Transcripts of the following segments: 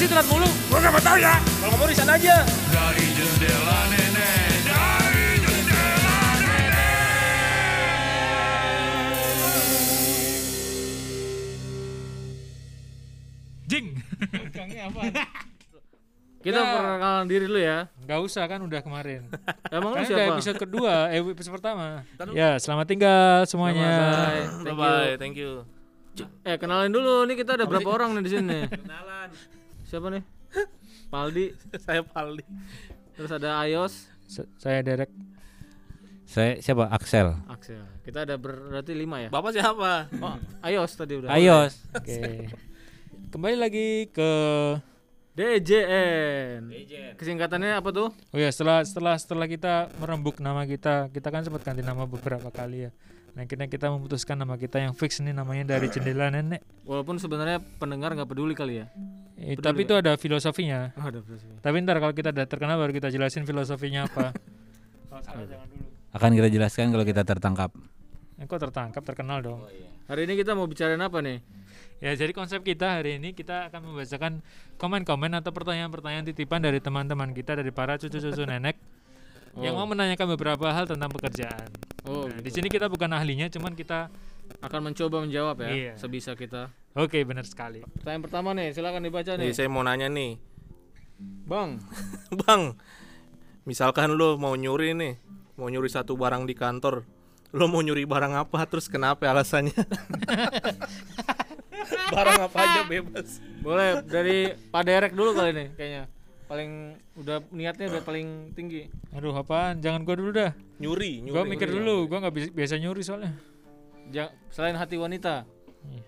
sih telat mulu? Gua nggak mau tahu ya. Kalau ngomong di sana aja. Dari jendela nenek Dari jendela Jing. Kita Ya. perkenalan diri dulu ya. Gak usah kan udah kemarin. Emang lu Kan udah siapa? episode kedua, eh, episode pertama. Ya, selamat tinggal semuanya. Bye. Thank Bye you. bye, thank you. Eh kenalin dulu nih kita ada berapa orang nih di sini? Kenalan. Siapa nih? Paldi, Saya Paldi. terus ada Ayos, Se- Saya Derek. Saya siapa? Axel. Axel. Kita ada ber- berarti lima ya. Bapak siapa? Oh, Ayos tadi udah. Ayos. Oke. Kembali lagi ke DJN. Kesingkatannya apa tuh? Oh ya, setelah setelah setelah kita merembuk nama kita, kita kan sempat ganti nama beberapa kali ya. Nah, akhirnya kita memutuskan nama kita yang fix nih namanya dari jendela nenek. Walaupun sebenarnya pendengar nggak peduli kali ya. Eh, tapi itu ada filosofinya. Oh, ada filosofi. Tapi ntar kalau kita udah terkenal baru kita jelasin filosofinya apa. Kalau sekarang jangan dulu. Akan kita jelaskan kalau kita tertangkap. Eh, kok tertangkap terkenal dong. Hari ini kita mau bicarain apa nih? Ya, jadi konsep kita hari ini kita akan membacakan komen-komen atau pertanyaan-pertanyaan titipan dari teman-teman kita dari para cucu-cucu nenek yang mau menanyakan beberapa hal tentang pekerjaan. Oh, Nah, di sini kita bukan ahlinya, cuman kita akan mencoba menjawab ya Iya. sebisa kita. oke benar sekali. Pertanyaan pertama nih, silakan dibaca Nih, nih. saya mau nanya nih. Bang, Bang, misalkan lo mau nyuri nih, mau nyuri satu barang di kantor, lo mau nyuri barang apa? Terus kenapa alasannya? barang apa aja bebas. boleh dari Pak Derek dulu kali nih kayaknya. Paling udah niatnya udah paling tinggi. Aduh, apaan? Jangan gua dulu dah. Nyuri, nyuri. Gua mikir dulu, gua nggak bi- biasa nyuri soalnya. Ja- selain hati wanita. Iya.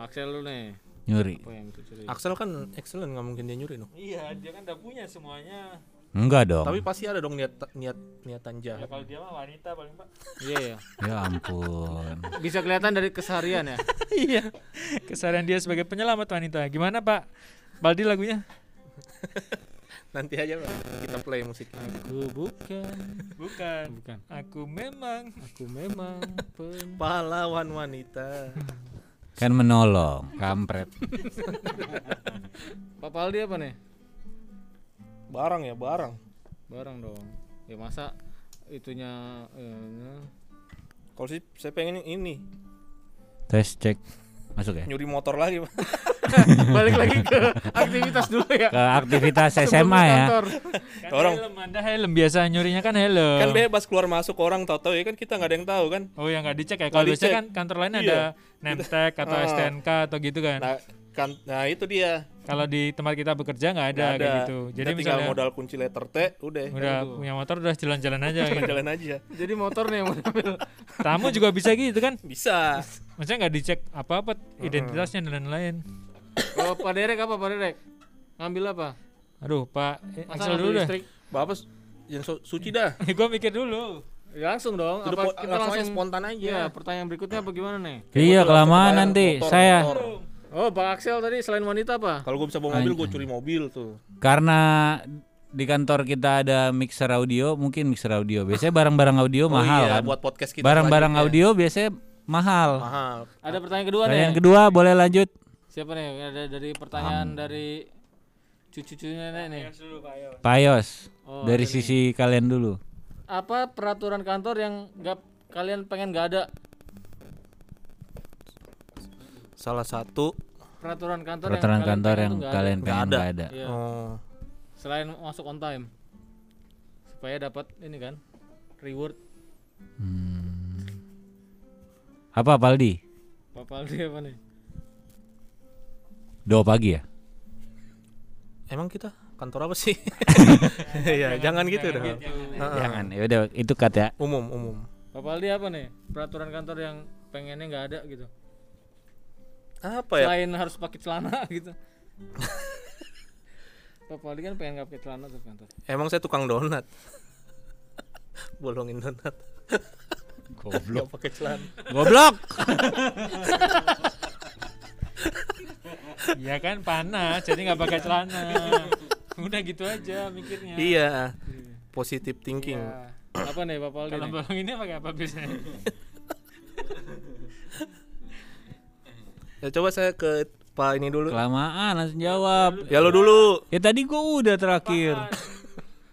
Axel lu nih. Nyuri. Apa yang dicuri? Axel kan excellent, nggak mungkin dia nyuri dong. Iya, dia kan udah punya semuanya. Enggak dong. Tapi pasti ada dong niat niat niatan Ya jahat. kalau dia mah wanita paling pak. Iya ya. Ya ampun. Bisa kelihatan dari keseharian ya. iya. Keseharian dia sebagai penyelamat wanita. Gimana pak? Baldi lagunya? Nanti aja Pak, kita play musik. Aku bukan, Bukan. bukan. Aku memang. Aku memang pen... Pahlawan wanita. Kan menolong, kampret. Pak Paldi apa nih? Barang ya, barang. Barang dong. Ya masa itunya eh, Kalau sih saya pengen yang ini, Tes cek. Masuk ya? nyuri motor lagi, balik lagi ke aktivitas dulu ya. Ke aktivitas SMA ya. Kan Orang- helm, anda helm biasa nyurinya kan helm. Kan bebas keluar masuk orang tahu-tahu ya kan kita nggak ada yang tahu kan. Oh ya nggak dicek ya? Kalau biasanya dicek. kan kantor lain Iya. ada tag atau Ah. STNK atau gitu kan. Nah, kan nah itu dia. Kalau di tempat kita bekerja nggak ada, kayak ada. gitu. Kita Jadi tinggal misalnya modal kunci letter T, udah. udah punya motor udah jalan-jalan aja gitu. jalan aja. Jadi motor nih yang mau ambil. Tamu juga bisa gitu kan? Bisa. Maksudnya nggak dicek apa-apa identitasnya dan lain-lain. Kalau Pak Derek apa Pak Derek? Ngambil apa? Aduh, Pak eh, Masa Axel dulu listrik? Bapak yang su- suci dah. gua mikir dulu. Ya, langsung dong. Udah apa kita langsung langsung spontan aja. Iya, pertanyaan berikutnya apa gimana nih? Iya, kelamaan nanti. motor, Saya motor. Oh, Pak Axel tadi selain wanita apa? Kalau gue bisa bawa mobil, gue curi mobil tuh. karena di kantor kita ada mixer audio, mungkin mixer audio. Biasanya barang-barang audio mahal iya, kan. buat podcast kita. Barang-barang audio biasanya mahal. mahal. Ada pertanyaan kedua Pertanyaan nih. kedua boleh lanjut? Siapa nih? Ada dari pertanyaan dari cucu-cucunya nenek nih. Pak Yos. Oh, dari ada nih. sisi kalian dulu. Apa peraturan kantor yang nggak kalian pengen nggak ada? Salah satu Peraturan kantor Peraturan yang kantor kalian yang pengen tuh nggak kalian pengen ada. nggak ada. Iya. oh, Selain masuk on time. Supaya dapat ini kan reward. Hmm. Apa Paldi? Pak Paldi apa nih? Dua pagi ya? emang kita kantor apa sih? ya, jangan gitu dah. Heeh. Jangan. Ya udah itu cut ya. Umum, umum. Pak Paldi apa nih? Peraturan kantor yang pengennya nggak ada gitu. Apa ya? Selain harus pakai celana gitu. Pak Paldi kan pengen nggak pakai celana tuh kantor. Emang saya tukang donat. Bolongin donat. Goblok. pakai celana. Goblok. Iya kan panas, jadi nggak pakai celana. Udah gitu aja mikirnya. Iya. Positive thinking. Ya. Apa nih Pak Paldi? Kalau bolong ini pakai apa biasanya? Ya coba saya ke Apa ini dulu? Kelamaan langsung jawab. Ya lo dulu. Ya tadi gua udah terakhir.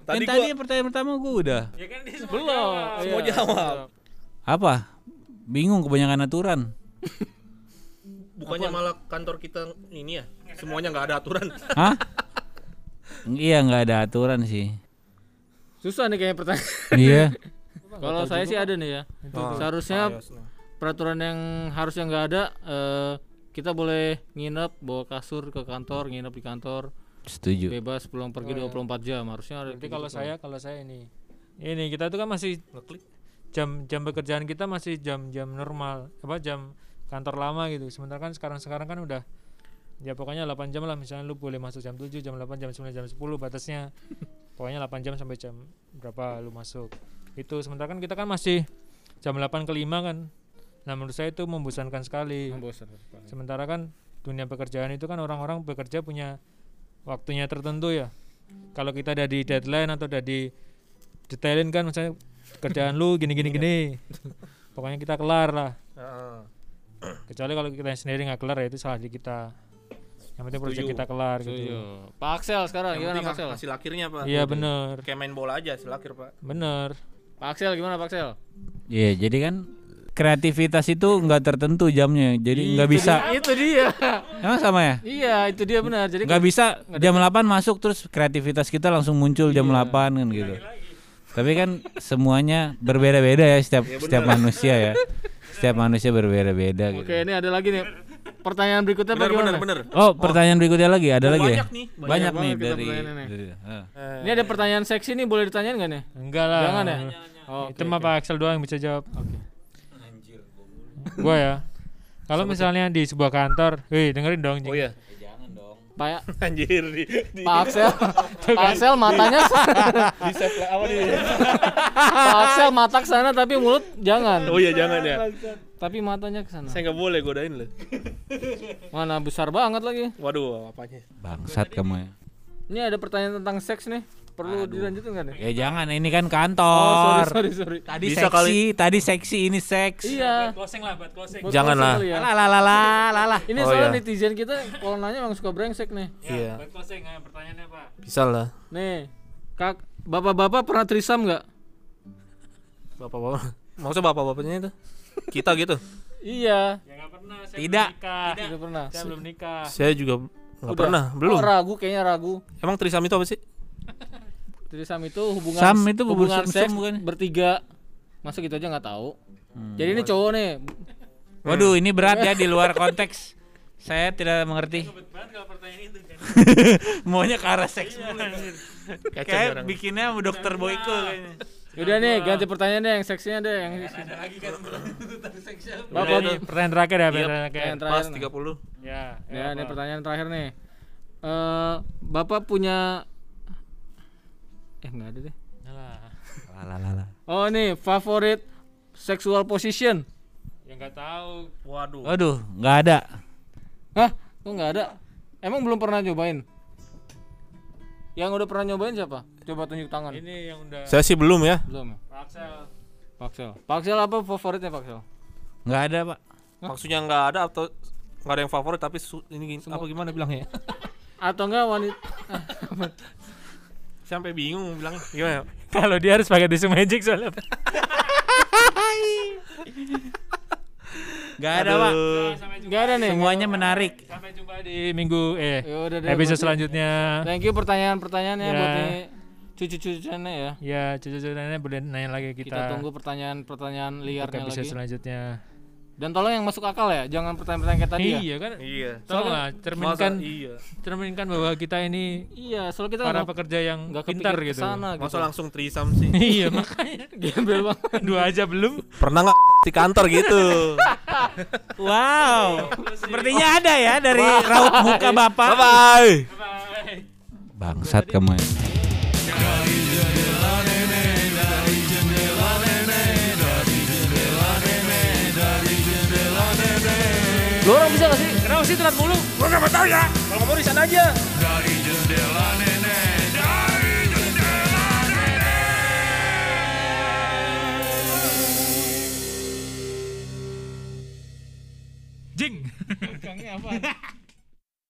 Tadi Kan tadi gua pertanyaan pertama gua udah. Ya kan dia semua Belum. jawab. semua Iya. jawab. Apa? Bingung kebanyakan aturan. Bukannya malah kantor kita ini ya? Semuanya nggak ada aturan. Hah? iya nggak ada aturan sih. Susah nih kayaknya pertanyaan. iya. Kalau saya sih ada nih ya. Oh, Seharusnya Ayos, nah. peraturan yang harusnya nggak ada eh, kita boleh nginep bawa kasur ke kantor nginep di kantor. Setuju. bebas pulang pergi 24 jam harusnya ada Tapi kayak kalau gitu. saya kalau saya ini. Ini kita tuh kan masih Ngeklik. jam jam pekerjaan kita masih jam-jam normal apa jam kantor lama gitu. Sementara kan sekarang sekarang kan udah ya pokoknya 8 jam lah. Misalnya lu boleh masuk jam 7 jam 8 jam 9 jam 10 batasnya. Pokoknya 8 jam sampai jam berapa lu masuk. Itu sementara kan kita kan masih jam 8 ke 5 kan nah menurut saya itu membosankan sekali. Membosankan. sementara kan dunia pekerjaan itu kan orang-orang bekerja punya waktunya tertentu ya. Kalau kita ada di deadline atau ada di detailin kan misalnya kerjaan lu gini gini. Gini pokoknya kita kelar lah. Heeh. kecuali kalau kita sendiri nggak kelar ya itu salah di kita. Yang penting proyek kita kelar Setuju. gitu Pak Axel sekarang Yang gimana Pak Axel hasil akhirnya pak. iya bener. Kayak main bola aja hasil akhir pak. bener. Pak Axel gimana Pak Axel Iya, jadi kan kreativitas itu nggak tertentu jamnya. Jadi nggak Itu bisa. dia- itu dia Emang sama ya? iya itu dia benar jadi Nggak bisa jam 8 masuk terus kreativitas kita langsung muncul jam 8 kan gitu. Tapi kan semuanya berbeda-beda ya setiap setiap manusia ya. Setiap manusia berbeda-beda gitu. oke ini ada lagi nih pertanyaan berikutnya Pak Bener gimana bener bener. Oh, pertanyaan berikutnya lagi, ada lagi ya? Banyak nih. Banyak, Banyak nih dari, nih. dari- ah. ini ada pertanyaan seksi nih boleh ditanyain nggak nih enggak lah jangan ya oh, itu mah Pak Axel doang yang bisa jawab gua ya kalau misalnya di sebuah kantor, wih dengerin dong. Oh iya. Pak Anjir di, di Pak Axel Pak Axel matanya di save apa di. Pak Axel mata ke sana tapi mulut jangan Oh iya jangan ya. tapi matanya ke sana Saya nggak boleh godain loh. mana besar banget lagi Waduh apanya? Bangsat kamu ya. ini ada pertanyaan tentang seks nih perlu dilanjutin nggak nih Ya jangan, ini kan oh kantor. sorry sorry sorry Tadi Bisa seksi, tadi seksi, ini seks. iya Closing lah, buat closing. Buat Jangan lah. kali ya. Lah lah lah lah lah lah. ini Oh, soalnya iya. netizen kita kalau nanya emang suka brengsek nih Iya. Buat closing, ayo pertanyaannya Pak. Bisa lah. nih kak bapak-bapak pernah trisam nggak Bapak-bapak. Maksudnya bapak-bapaknya itu? Kita gitu. iya Ya nggak pernah. Saya Tidak. Belum nikah. tidak pernah Saya belum nikah. Saya juga Udah. pernah. Belum. Oh, ragu kayaknya ragu Emang trisam itu apa sih? Trisam itu hubungan Sam itu hubungan sumsum seks bukan? bertiga masa gitu aja nggak tahu Hmm. jadi ini cowok nih Waduh, ini berat ya di luar konteks. Saya tidak mengerti. Banget kalau pertanyaan itu kan. Maunya ke arah seks. Kacau Kayak bikinnya sama dokter Boyko kayaknya. Udah nih ganti pertanyaannya yang seksinya deh yang Bapak ini pertanyaan terakhir ya, pertanyaan terakhir. Pas terakhir. nih. 30. Ya, Ya, ini apa? pertanyaan terakhir nih. Eh, Bapak punya Eh, enggak ada deh. Alah, Lah lah lah. Oh, nih favorit sexual position. Ya nggak tahu. Waduh. Waduh, nggak ada. Hah? Kok enggak ada? Emang belum pernah nyobain? Yang udah pernah nyobain siapa? Coba tunjuk tangan. Ini yang udah Saya sih belum ya. Belum ya? Pak Axel. Pak Axel. Pak Axel apa favoritnya Pak Axel? Nggak ada, Pak. Maksudnya nggak ada atau nggak ada yang favorit tapi su- ini gini- apa gimana bilangnya? Atau enggak wanita Sampai bingung bilang gimana? Kalau dia harus pakai tisu magic soalnya. Nggak ada, Pak. Enggak ada nih. Semuanya menarik. Sampai jumpa di minggu eh Ya udah deh. episode selanjutnya. Thank you pertanyaan-pertanyaannya Ya. buat nih cucu-cucunya ya. Ya, cucu-cucu nenek boleh nanya lagi kita, Kita, tunggu pertanyaan-pertanyaan liarnya episode lagi. selanjutnya. Dan tolong yang masuk akal ya, jangan pertanyaan-pertanyaan kayak tadi ya. Iya kan? Iya. Tolonglah cerminkan Masa iya. cerminkan bahwa kita ini Iya, soalnya kita para pekerja yang nggak pintar gitu. ke sana gitu. Masa langsung trisam sih? iya, makanya Gembel banget. dua aja belum. Pernah nggak di kantor gitu? Wow. Sepertinya ada ya dari raut muka Bapak. Bye bye. Bye. Bangsat kamu ya. Lu orang bisa gak sih? Kenapa sih telat mulu? Gua nggak mau tahu ya. Kalau kamu di sana aja. Dari jendela nenek, dari jendela nenek. Jing. Kangnya apa?